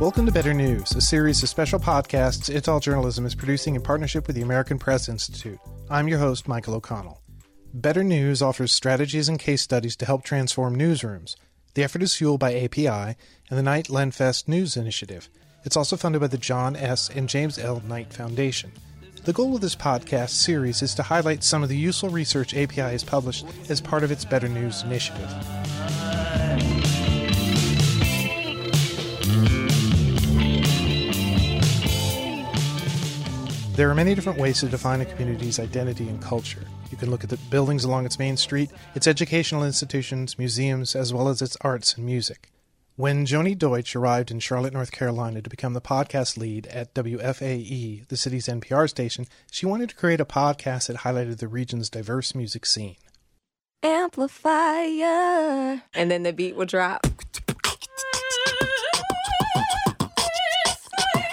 Welcome to Better News, a series of special podcasts It's All Journalism is producing in partnership with the American Press Institute. I'm your host, Michael O'Connell. Better News offers strategies and case studies to help transform newsrooms. The effort is fueled by API and the Knight Lenfest News Initiative. It's also funded by the John S. and James L. Knight Foundation. The goal of this podcast series is to highlight some of the useful research API has published as part of its Better News initiative. There are many different ways to define a community's identity and culture. You can look at the buildings along its main street, its educational institutions, museums, as well as its arts and music. When Joni Deutsch arrived in Charlotte, North Carolina to become the podcast lead at WFAE, the city's NPR station, she wanted to create a podcast that highlighted the region's diverse music scene. Amplifier. And then the beat will drop.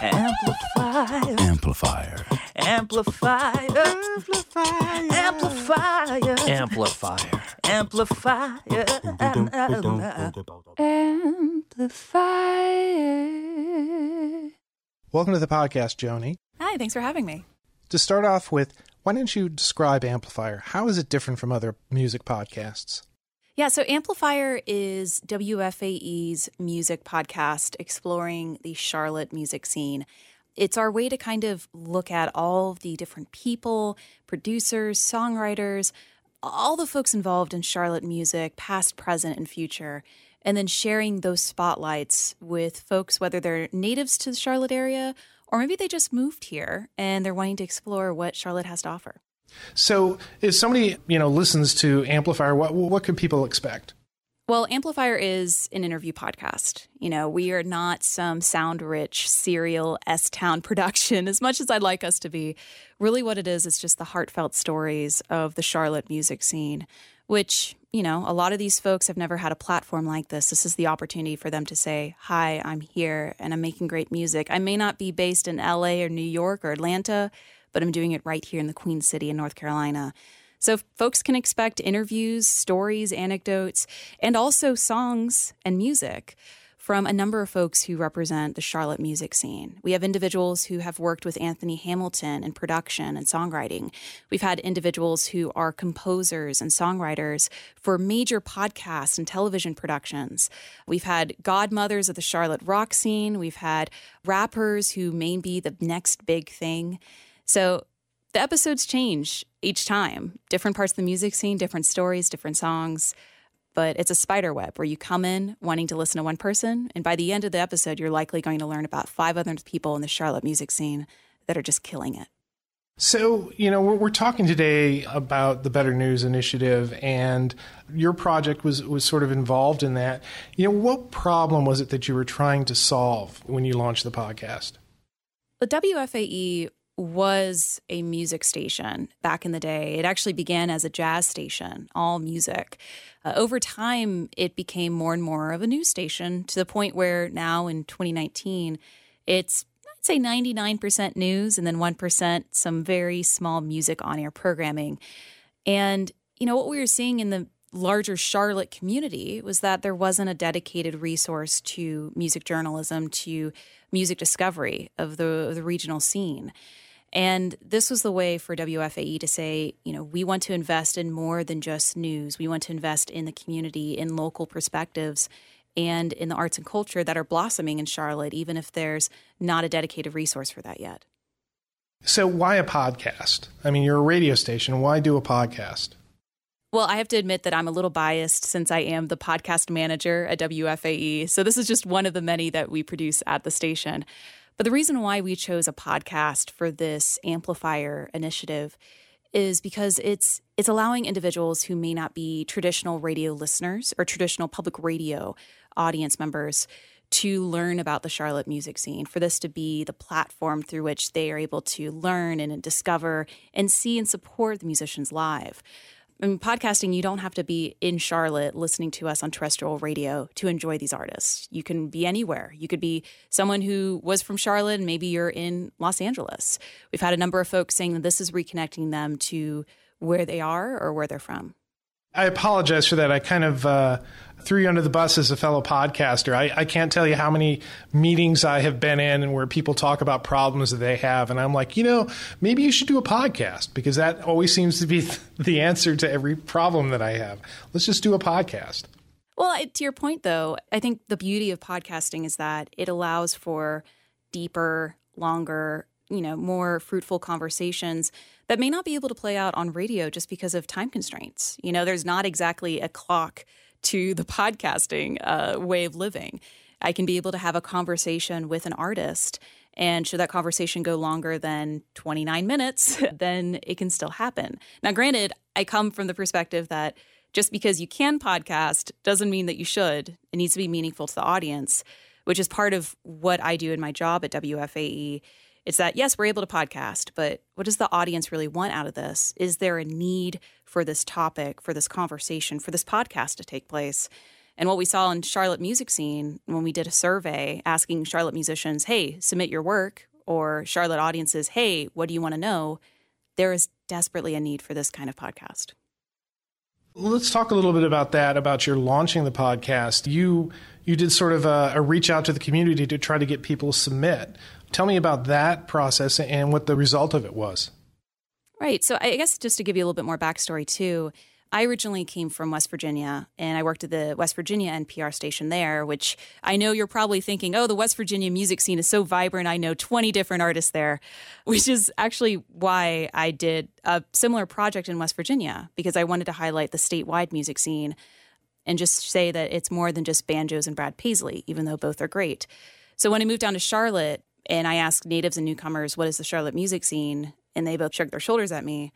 Amplifier. Amplifier. Amplifier. Amplifier. Amplifier. Amplifier. Amplifier. Amplifier. Welcome to the podcast, Joni. Hi, thanks for having me. To start off with, why don't you describe Amplifier? How is it different from other music podcasts? Yeah, so Amplifier is WFAE's music podcast exploring the Charlotte music scene. It's our way to kind of look at all of the different people, producers, songwriters, all the folks involved in Charlotte music, past, present, and future, and then sharing those spotlights with folks, whether they're natives to the Charlotte area or maybe they just moved here and they're wanting to explore what Charlotte has to offer. So, if somebody you know listens to Amplifier, what what could people expect? Well, Amplifier is an interview podcast. You know, we are not some sound rich serial S Town production as much as I'd like us to be. Really, what it is, is just the heartfelt stories of the Charlotte music scene, which, you know, a lot of these folks have never had a platform like this. This is the opportunity for them to say, Hi, I'm here and I'm making great music. I may not be based in LA or New York or Atlanta, but I'm doing it right here in the Queen City in North Carolina. So folks can expect interviews, stories, anecdotes, and also songs and music from a number of folks who represent the Charlotte music scene. We have individuals who have worked with Anthony Hamilton in production and songwriting. We've had individuals who are composers and songwriters for major podcasts and television productions. We've had godmothers of the Charlotte rock scene. We've had rappers who may be the next big thing. So the episodes change each time. Different parts of the music scene, different stories, different songs. But it's a spider web where you come in wanting to listen to one person, and by the end of the episode, you're likely going to learn about five other people in the Charlotte music scene that are just killing it. So, you know, we're, we're, talking today about the Better News Initiative, and your project was, was sort of involved in that. You know, what problem was it that you were trying to solve when you launched the podcast? The WFAE was a music station back in the day. It actually began as a jazz station, all music. Uh, over time, it became more and more of a news station to the point where now in 2019, it's I'd say 99% news and then 1% some very small music on air programming. And, you know, what we were seeing in the larger Charlotte community was that there wasn't a dedicated resource to music journalism, to music discovery of the, of the regional scene. And this was the way for WFAE to say, you know, we want to invest in more than just news. We want to invest in the community, in local perspectives, and in the arts and culture that are blossoming in Charlotte, even if there's not a dedicated resource for that yet. So, why a podcast? I mean, you're a radio station. Why do a podcast? Well, I have to admit that I'm a little biased since I am the podcast manager at WFAE. So, this is just one of the many that we produce at the station. But the reason why we chose a podcast for this amplifier initiative is because it's it's allowing individuals who may not be traditional radio listeners or traditional public radio audience members to learn about the Charlotte music scene, for this to be the platform through which they are able to learn and discover and see and support the musicians live. I mean, podcasting, you don't have to be in Charlotte listening to us on terrestrial radio to enjoy these artists. You can be anywhere. You could be someone who was from Charlotte and maybe you're in Los Angeles. We've had a number of folks saying that this is reconnecting them to where they are or where they're from. I apologize for that. I kind of uh, threw you under the bus as a fellow podcaster. I, I, can't tell you how many meetings I have been in and where people talk about problems that they have. And I'm like, you know, maybe you should do a podcast because that always seems to be the answer to every problem that I have. Let's just do a podcast. Well, to your point, though, I think the beauty of podcasting is that it allows for deeper, longer, you know, more fruitful conversations that may not be able to play out on radio just because of time constraints. You know, there's not exactly a clock to the podcasting uh, way of living. I can be able to have a conversation with an artist. And should that conversation go longer than 29 minutes, then it can still happen. Now, granted, I come from the perspective that just because you can podcast doesn't mean that you should. It needs to be meaningful to the audience, which is part of what I do in my job at WFAE it's that, yes, we're able to podcast, but what does the audience really want out of this? Is there a need for this topic, for this conversation, for this podcast to take place? And what we saw in Charlotte music scene when we did a survey asking Charlotte musicians, hey, submit your work, or Charlotte audiences, hey, what do you want to know? There is desperately a need for this kind of podcast. Let's talk a little bit about that, about your launching the podcast. You you did sort of a, a reach out to the community to try to get people to submit. Tell me about that process and what the result of it was. Right. So I guess just to give you a little bit more backstory too, I originally came from West Virginia and I worked at the West Virginia NPR station there, which I know you're probably thinking, oh, the West Virginia music scene is so vibrant. I know 20 different artists there, which is actually why I did a similar project in West Virginia because I wanted to highlight the statewide music scene and just say that it's more than just banjos and Brad Paisley, even though both are great. So when I moved down to Charlotte, and I asked natives and newcomers, what is the Charlotte music scene? And they both shrugged their shoulders at me.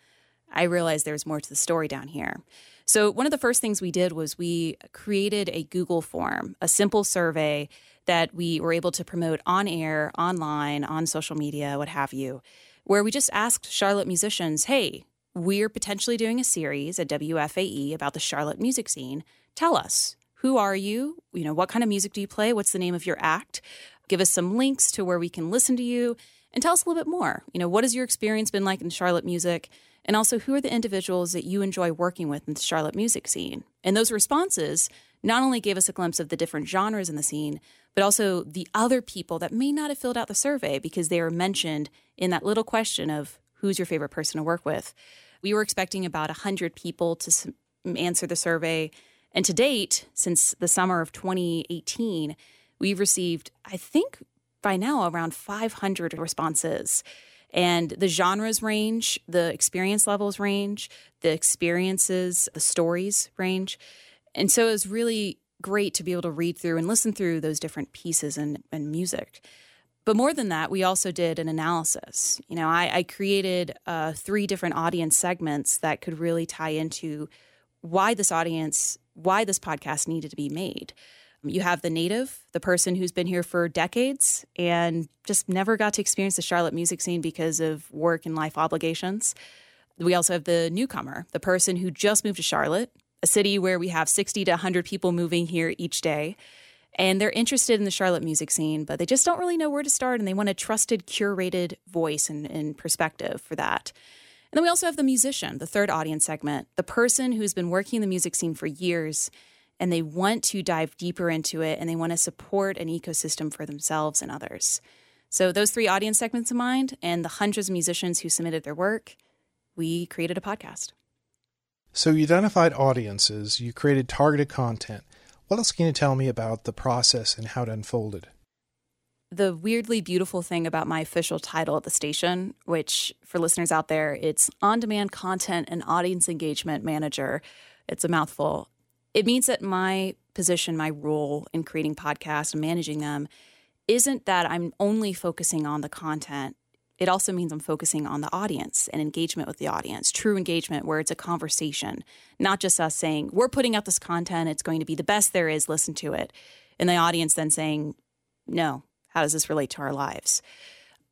I realized there was more to the story down here. So, one of the first things we did was we created a Google form, a simple survey that we were able to promote on air, online, on social media, what have you, where we just asked Charlotte musicians, hey, we're potentially doing a series at WFAE about the Charlotte music scene. Tell us, who are you? You know, what kind of music do you play? What's the name of your act? Give us some links to where we can listen to you, and tell us a little bit more. You know, what has your experience been like in Charlotte music? And also, who are the individuals that you enjoy working with in the Charlotte music scene? And those responses not only gave us a glimpse of the different genres in the scene, but also the other people that may not have filled out the survey because they were mentioned in that little question of who's your favorite person to work with. We were expecting about 100 people to answer the survey. And to date, since the summer of 2018, we've received, I think by now, around 500 responses. And the genres range, the experience levels range, the experiences, the stories range. And so it was really great to be able to read through and listen through those different pieces and, and music. But more than that, we also did an analysis. You know, I, I created uh, three different audience segments that could really tie into why this audience, why this podcast needed to be made. You have the native, the person who's been here for decades and just never got to experience the Charlotte music scene because of work and life obligations. We also have the newcomer, the person who just moved to Charlotte, a city where we have 60 to 100 people moving here each day. And they're interested in the Charlotte music scene, but they just don't really know where to start and they want a trusted, curated voice and, and perspective for that. And then we also have the musician, the third audience segment, the person who's been working in the music scene for years and they want to dive deeper into it and they want to support an ecosystem for themselves and others. So, those three audience segments in mind and the hundreds of musicians who submitted their work, we created a podcast. So, you identified audiences, you created targeted content. What else can you tell me about the process and how it unfolded? The weirdly beautiful thing about my official title at the station, which for listeners out there, it's on demand content and audience engagement manager. It's a mouthful it means that my position, my role in creating podcasts and managing them isn't that I'm only focusing on the content. It also means I'm focusing on the audience and engagement with the audience, true engagement where it's a conversation, not just us saying, we're putting out this content, it's going to be the best there is, listen to it. And the audience then saying, no, how does this relate to our lives?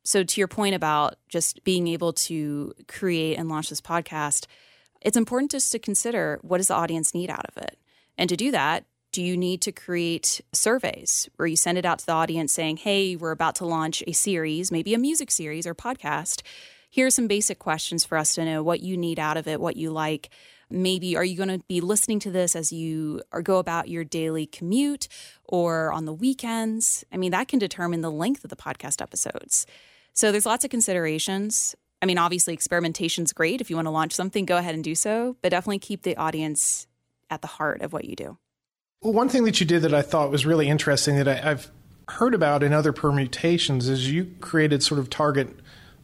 So, to your point about just being able to create and launch this podcast, it's important just to consider what does the audience need out of it? And to do that, do you need to create surveys where you send it out to the audience saying, hey, we're about to launch a series, maybe a music series or podcast? Here are some basic questions for us to know what you need out of it, what you like. Maybe are you going to be listening to this as you or go about your daily commute or on the weekends? I mean, that can determine the length of the podcast episodes. So there's lots of considerations. I mean, obviously, experimentation's great. If you want to launch something, go ahead and do so, but definitely keep the audience at the heart of what you do. Well, one thing that you did that I thought was really interesting that I, I've heard about in other permutations is you created sort of target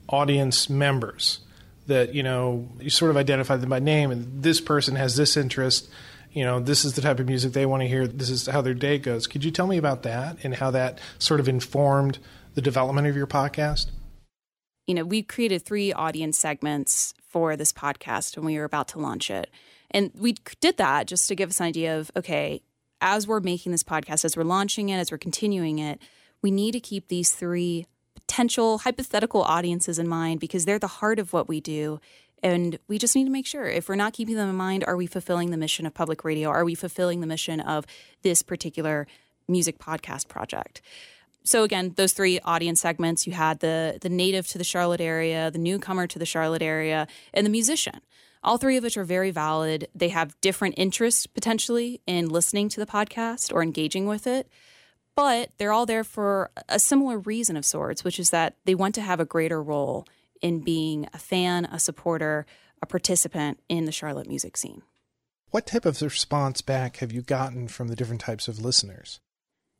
audience members that you know you sort of identify them by name and this person has this interest you know this is the type of music they want to hear this is how their day goes. Could you tell me about that and how that sort of informed the development of your podcast? You know we created three audience segments for this podcast when we were about to launch it and we did that just to give us an idea of okay as we're making this podcast as we're launching it as we're continuing it we need to keep these three potential hypothetical audiences in mind because they're the heart of what we do. And we just need to make sure if we're not keeping them in mind, are we fulfilling the mission of public radio? Are we fulfilling the mission of this particular music podcast project? So again, those three audience segments, you had the the native to the Charlotte area, the newcomer to the Charlotte area, and the musician. All three of which are very valid. They have different interests potentially in listening to the podcast or engaging with it but they're all there for a similar reason of sorts, which is that they want to have a greater role in being a fan, a supporter, a participant in the Charlotte music scene. What type of response back have you gotten from the different types of listeners?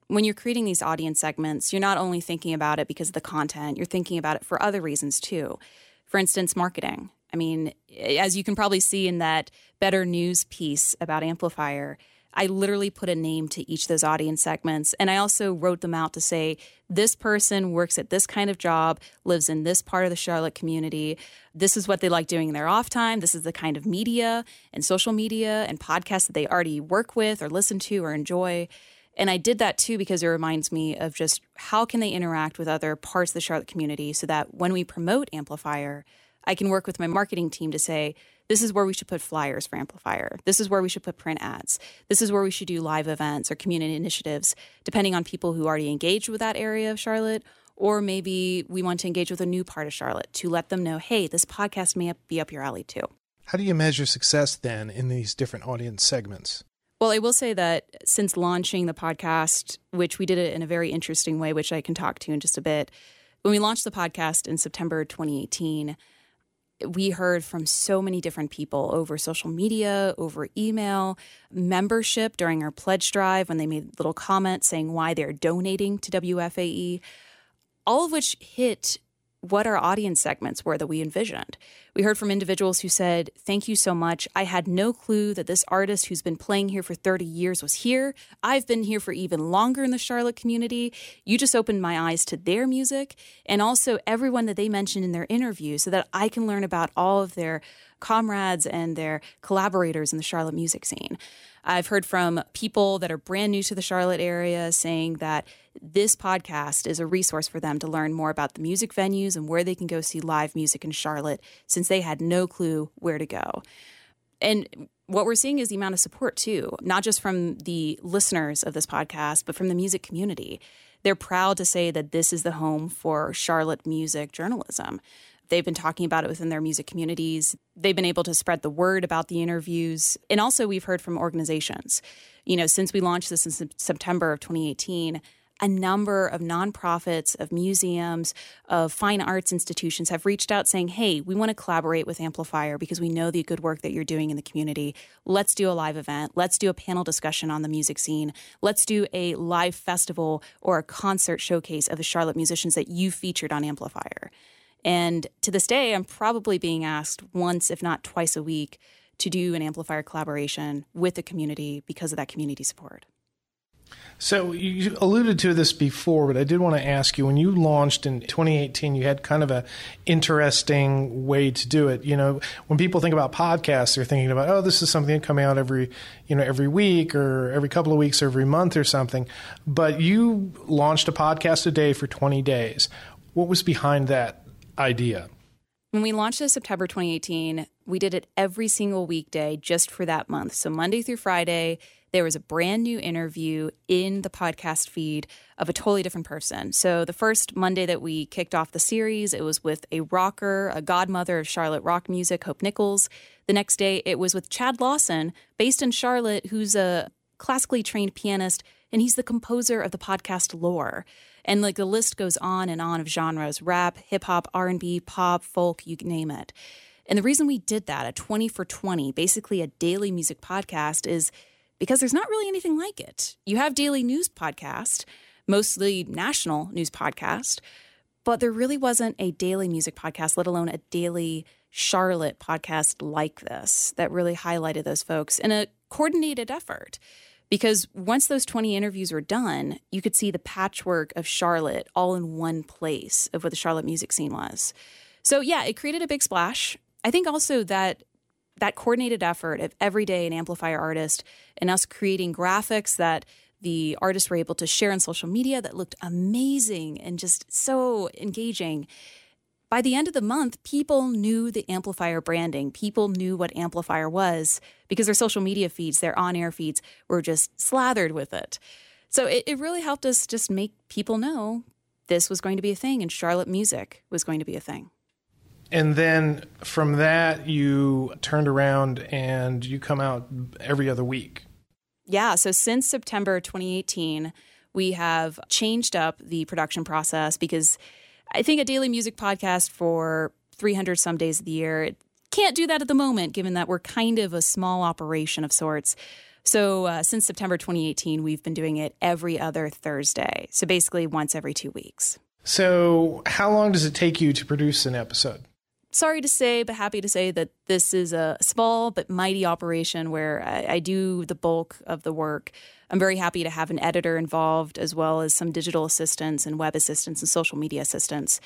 When you're creating these audience segments, you're not only thinking about it because of the content, you're thinking about it for other reasons too. For instance, marketing. I mean, as you can probably see in that better news piece about Amplifier, I literally put a name to each of those audience segments. And I also wrote them out to say, this person works at this kind of job, lives in this part of the Charlotte community. This is what they like doing in their off time. This is the kind of media and social media and podcasts that they already work with or listen to or enjoy. And I did that too because it reminds me of just how can they interact with other parts of the Charlotte community so that when we promote Amplifier, I can work with my marketing team to say, this is where we should put flyers for Amplifier. This is where we should put print ads. This is where we should do live events or community initiatives, depending on people who already engaged with that area of Charlotte. Or maybe we want to engage with a new part of Charlotte to let them know, hey, this podcast may be up your alley too. How do you measure success then in these different audience segments? Well, I will say that since launching the podcast, which we did it in a very interesting way, which I can talk to in just a bit, when we launched the podcast in September 2018, we heard from so many different people over social media, over email, membership during our pledge drive when they made little comments saying why they're donating to WFAE, all of which hit what our audience segments were that we envisioned. We heard from individuals who said, Thank you so much. I had no clue that this artist who's been playing here for 30 years was here. I've been here for even longer in the Charlotte community. You just opened my eyes to their music and also everyone that they mentioned in their interview so that I can learn about all of their comrades and their collaborators in the Charlotte music scene. I've heard from people that are brand new to the Charlotte area saying that this podcast is a resource for them to learn more about the music venues and where they can go see live music in Charlotte since they had no clue where to go. And what we're seeing is the amount of support too, not just from the listeners of this podcast, but from the music community. They're proud to say that this is the home for Charlotte music journalism. They've been talking about it within their music communities. They've been able to spread the word about the interviews. And also, we've heard from organizations. You know, since we launched this in September of 2018, a number of nonprofits, of museums, of fine arts institutions have reached out saying, hey, we want to collaborate with Amplifier because we know the good work that you're doing in the community. Let's do a live event. Let's do a panel discussion on the music scene. Let's do a live festival or a concert showcase of the Charlotte musicians that you featured on Amplifier. And to this day, I'm probably being asked once, if not twice a week, to do an amplifier collaboration with the community because of that community support. So you alluded to this before, but I did want to ask you when you launched in 2018, you had kind of a interesting way to do it. You know, when people think about podcasts, they're thinking about, oh, this is something coming out every, you know, every week or every couple of weeks or every month or something. But you launched a podcast a day for 20 days. What was behind that? idea? When we launched in September 2018, we did it every single weekday just for that month. So Monday through Friday, there was a brand new interview in the podcast feed of a totally different person. So the first Monday that we kicked off the series, it was with a rocker, a godmother of Charlotte rock music, Hope Nicholls. The next day, it was with Chad Lawson, based in Charlotte, who's a classically trained pianist, and he's the composer of the podcast Lore. And like the list goes on and on of genres: rap, hip hop, R and B, pop, folk, you name it. And the reason we did that, a 20 for 20, basically a daily music podcast, is because there's not really anything like it. You have daily news podcast, mostly national news podcast, but there really wasn't a daily music podcast, let alone a daily Charlotte podcast like this that really highlighted those folks in a coordinated effort. Because once those 20 interviews were done, you could see the patchwork of Charlotte all in one place of what the Charlotte music scene was. So, yeah, it created a big splash. I think also that that coordinated effort of every day an amplifier artist and us creating graphics that the artists were able to share on social media that looked amazing and just so engaging. By the end of the month, people knew the amplifier branding. People knew what amplifier was because their social media feeds, their on air feeds were just slathered with it. So it, it really helped us just make people know this was going to be a thing and Charlotte music was going to be a thing. And then from that, you turned around and you come out every other week. Yeah. So since September 2018, we have changed up the production process because I think a daily music podcast for 300 some days of the year it can't do that at the moment, given that we're kind of a small operation of sorts. So uh, since September 2018, we've been doing it every other Thursday. So basically once every two weeks. So, how long does it take you to produce an episode? Sorry to say, but happy to say that this is a small but mighty operation where I, I, do the bulk of the work. I'm very happy to have an editor involved, as well as some digital assistants and web assistants and social media assistants.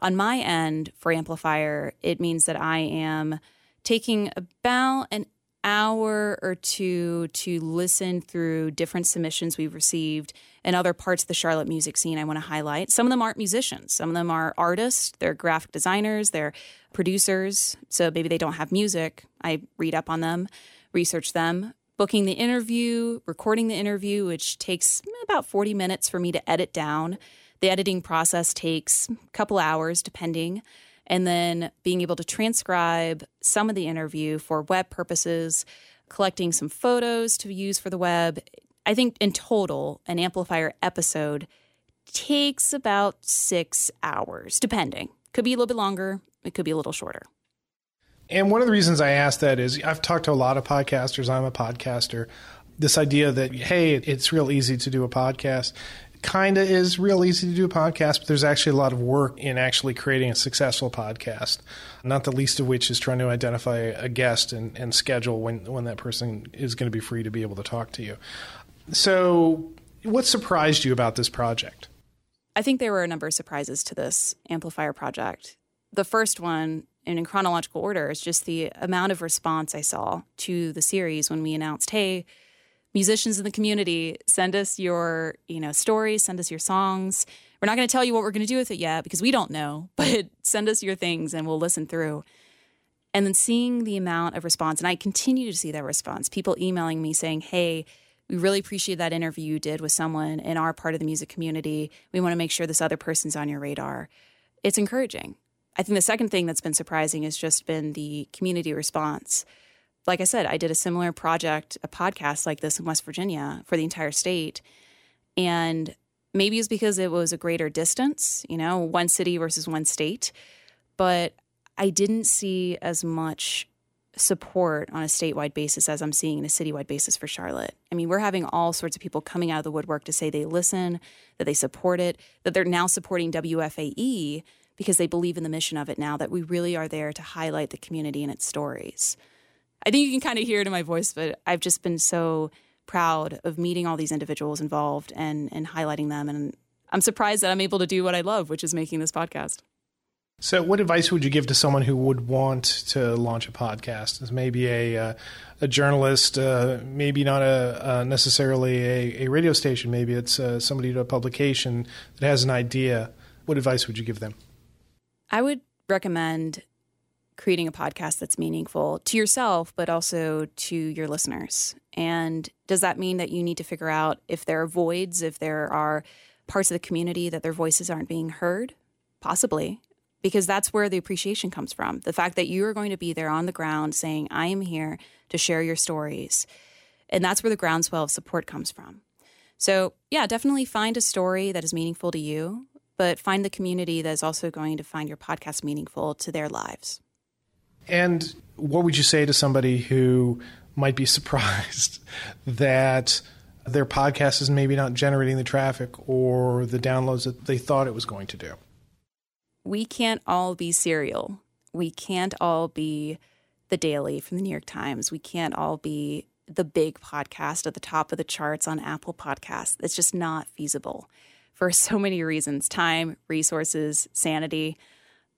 On my end for Amplifier, it means that I am taking about an hour or two to listen through different submissions we've received and other parts of the Charlotte music scene I want to highlight. Some of them aren't musicians, some of them are artists, they're graphic designers, they're producers. So maybe they don't have music. I read up on them, research them, booking the interview, recording the interview, which takes about 40 minutes for me to edit down. The editing process takes a couple hours, depending and then being able to transcribe some of the interview for web purposes, collecting some photos to use for the web. I think in total, an amplifier episode takes about six hours, depending. Could be a little bit longer, it could be a little shorter. And one of the reasons I ask that is I've talked to a lot of podcasters. I'm a podcaster. This idea that, hey, it's real easy to do a podcast kind of is real easy to do a podcast, but there's actually a lot of work in actually creating a successful podcast. Not the least of which is trying to identify a guest and, and schedule when, when that person is going to be free to be able to talk to you. So, what surprised you about this project? I think there were a number of surprises to this amplifier project. The first one, and in chronological order, is just the amount of response I saw to the series when we announced, hey, musicians in the community, send us your, you know, stories, send us your songs. We're not going to tell you what we're going to do with it yet because we don't know, but send us your things and we'll listen through. And then seeing the amount of response, and I continue to see that response, people emailing me saying, hey, we really appreciate that interview you did with someone in our part of the music community. We want to make sure this other person's on your radar. It's encouraging. I think the second thing that's been surprising has just been the community response like I said, I did a similar project, a podcast like this in West Virginia for the entire state. And maybe it's because it was a greater distance, you know, one city versus one state. But I didn't see as much support on a statewide basis as I'm seeing in a citywide basis for Charlotte. I mean, we're having all sorts of people coming out of the woodwork to say they listen, that they support it, that they're now supporting WFAE because they believe in the mission of it now, that we really are there to highlight the community and its stories. I think you can kind of hear it in my voice, but I've just been so proud of meeting all these individuals involved and and highlighting them. And I'm surprised that I'm able to do what I love, which is making this podcast. So, what advice would you give to someone who would want to launch a podcast? As maybe a uh, a journalist, uh, maybe not a uh, necessarily a, a, radio station. Maybe it's uh, somebody to a publication that has an idea. What advice would you give them? I would recommend creating a podcast that's meaningful to yourself, but also to your listeners. And does that mean that you need to figure out if there are voids, if there are parts of the community that their voices aren't being heard? Possibly. Because that's where the appreciation comes from. The fact that you are going to be there on the ground saying, I am here to share your stories. And that's where the groundswell of support comes from. So, yeah, definitely find a story that is meaningful to you, but find the community that is also going to find your podcast meaningful to their lives. And what would you say to somebody who might be surprised that their podcast is maybe not generating the traffic or the downloads that they thought it was going to do? We can't all be serial. We can't all be the Daily from the New York Times. We can't all be the big podcast at the top of the charts on Apple Podcasts. It's just not feasible for so many reasons time, resources, sanity.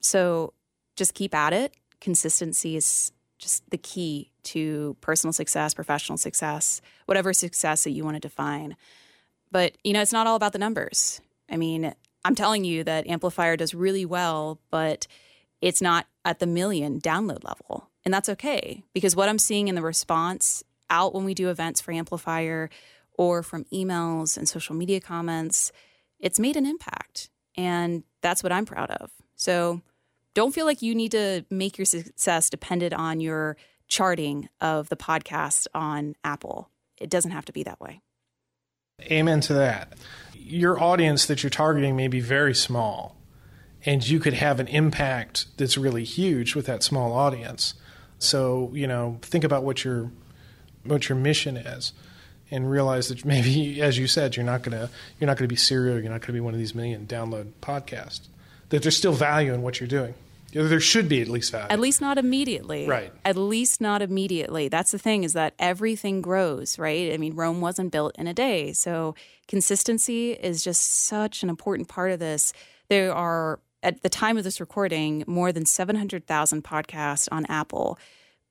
So just keep at it. Consistency is just the key to personal success, professional success, whatever success that you want to define. But, you know, it's not all about the numbers. I mean, I'm telling you that Amplifier does really well, but it's not at the million download level. And that's okay because what I'm seeing in the response out when we do events for Amplifier or from emails and social media comments, it's made an impact. And that's what I'm proud of. So don't feel like you need to make your success dependent on your charting of the podcast on Apple. It doesn't have to be that way. Amen to that. Your audience that you're targeting may be very small, and you could have an impact that's really huge with that small audience. So, you know, think about what your what your mission is and realize that maybe as you said, you're not gonna you're not gonna be serial, you're not gonna be one of these million download podcasts. That there's still value in what you're doing. There should be at least value. At least not immediately. Right. At least not immediately. That's the thing is that everything grows, right? I mean, Rome wasn't built in a day. So consistency is just such an important part of this. There are, at the time of this recording, more than 700,000 podcasts on Apple.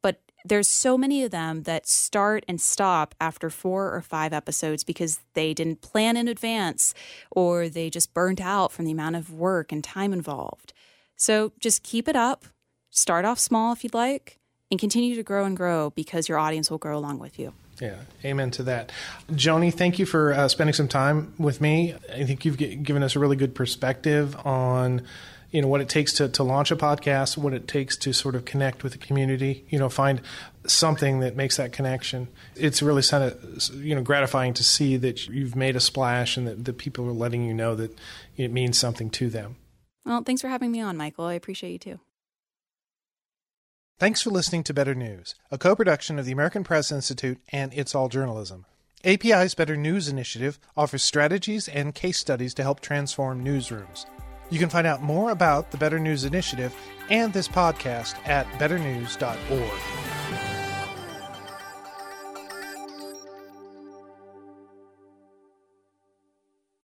But there's so many of them that start and stop after four or five episodes because they didn't plan in advance or they just burnt out from the amount of work and time involved. So just keep it up. Start off small if you'd like, and continue to grow and grow because your audience will grow along with you. Yeah, amen to that. Joni, thank you for uh, spending some time with me. I think you've g- given us a really good perspective on you know what it takes to, to launch a podcast, what it takes to sort of connect with the community. You know, find something that makes that connection. It's really kind of you know gratifying to see that you've made a splash and that, that people are letting you know that it means something to them. Well, thanks for having me on, Michael. I appreciate you too. Thanks for listening to Better News, a co production of the American Press Institute and It's All Journalism. API's Better News initiative offers strategies and case studies to help transform newsrooms. You can find out more about the Better News initiative and this podcast at betternews.org.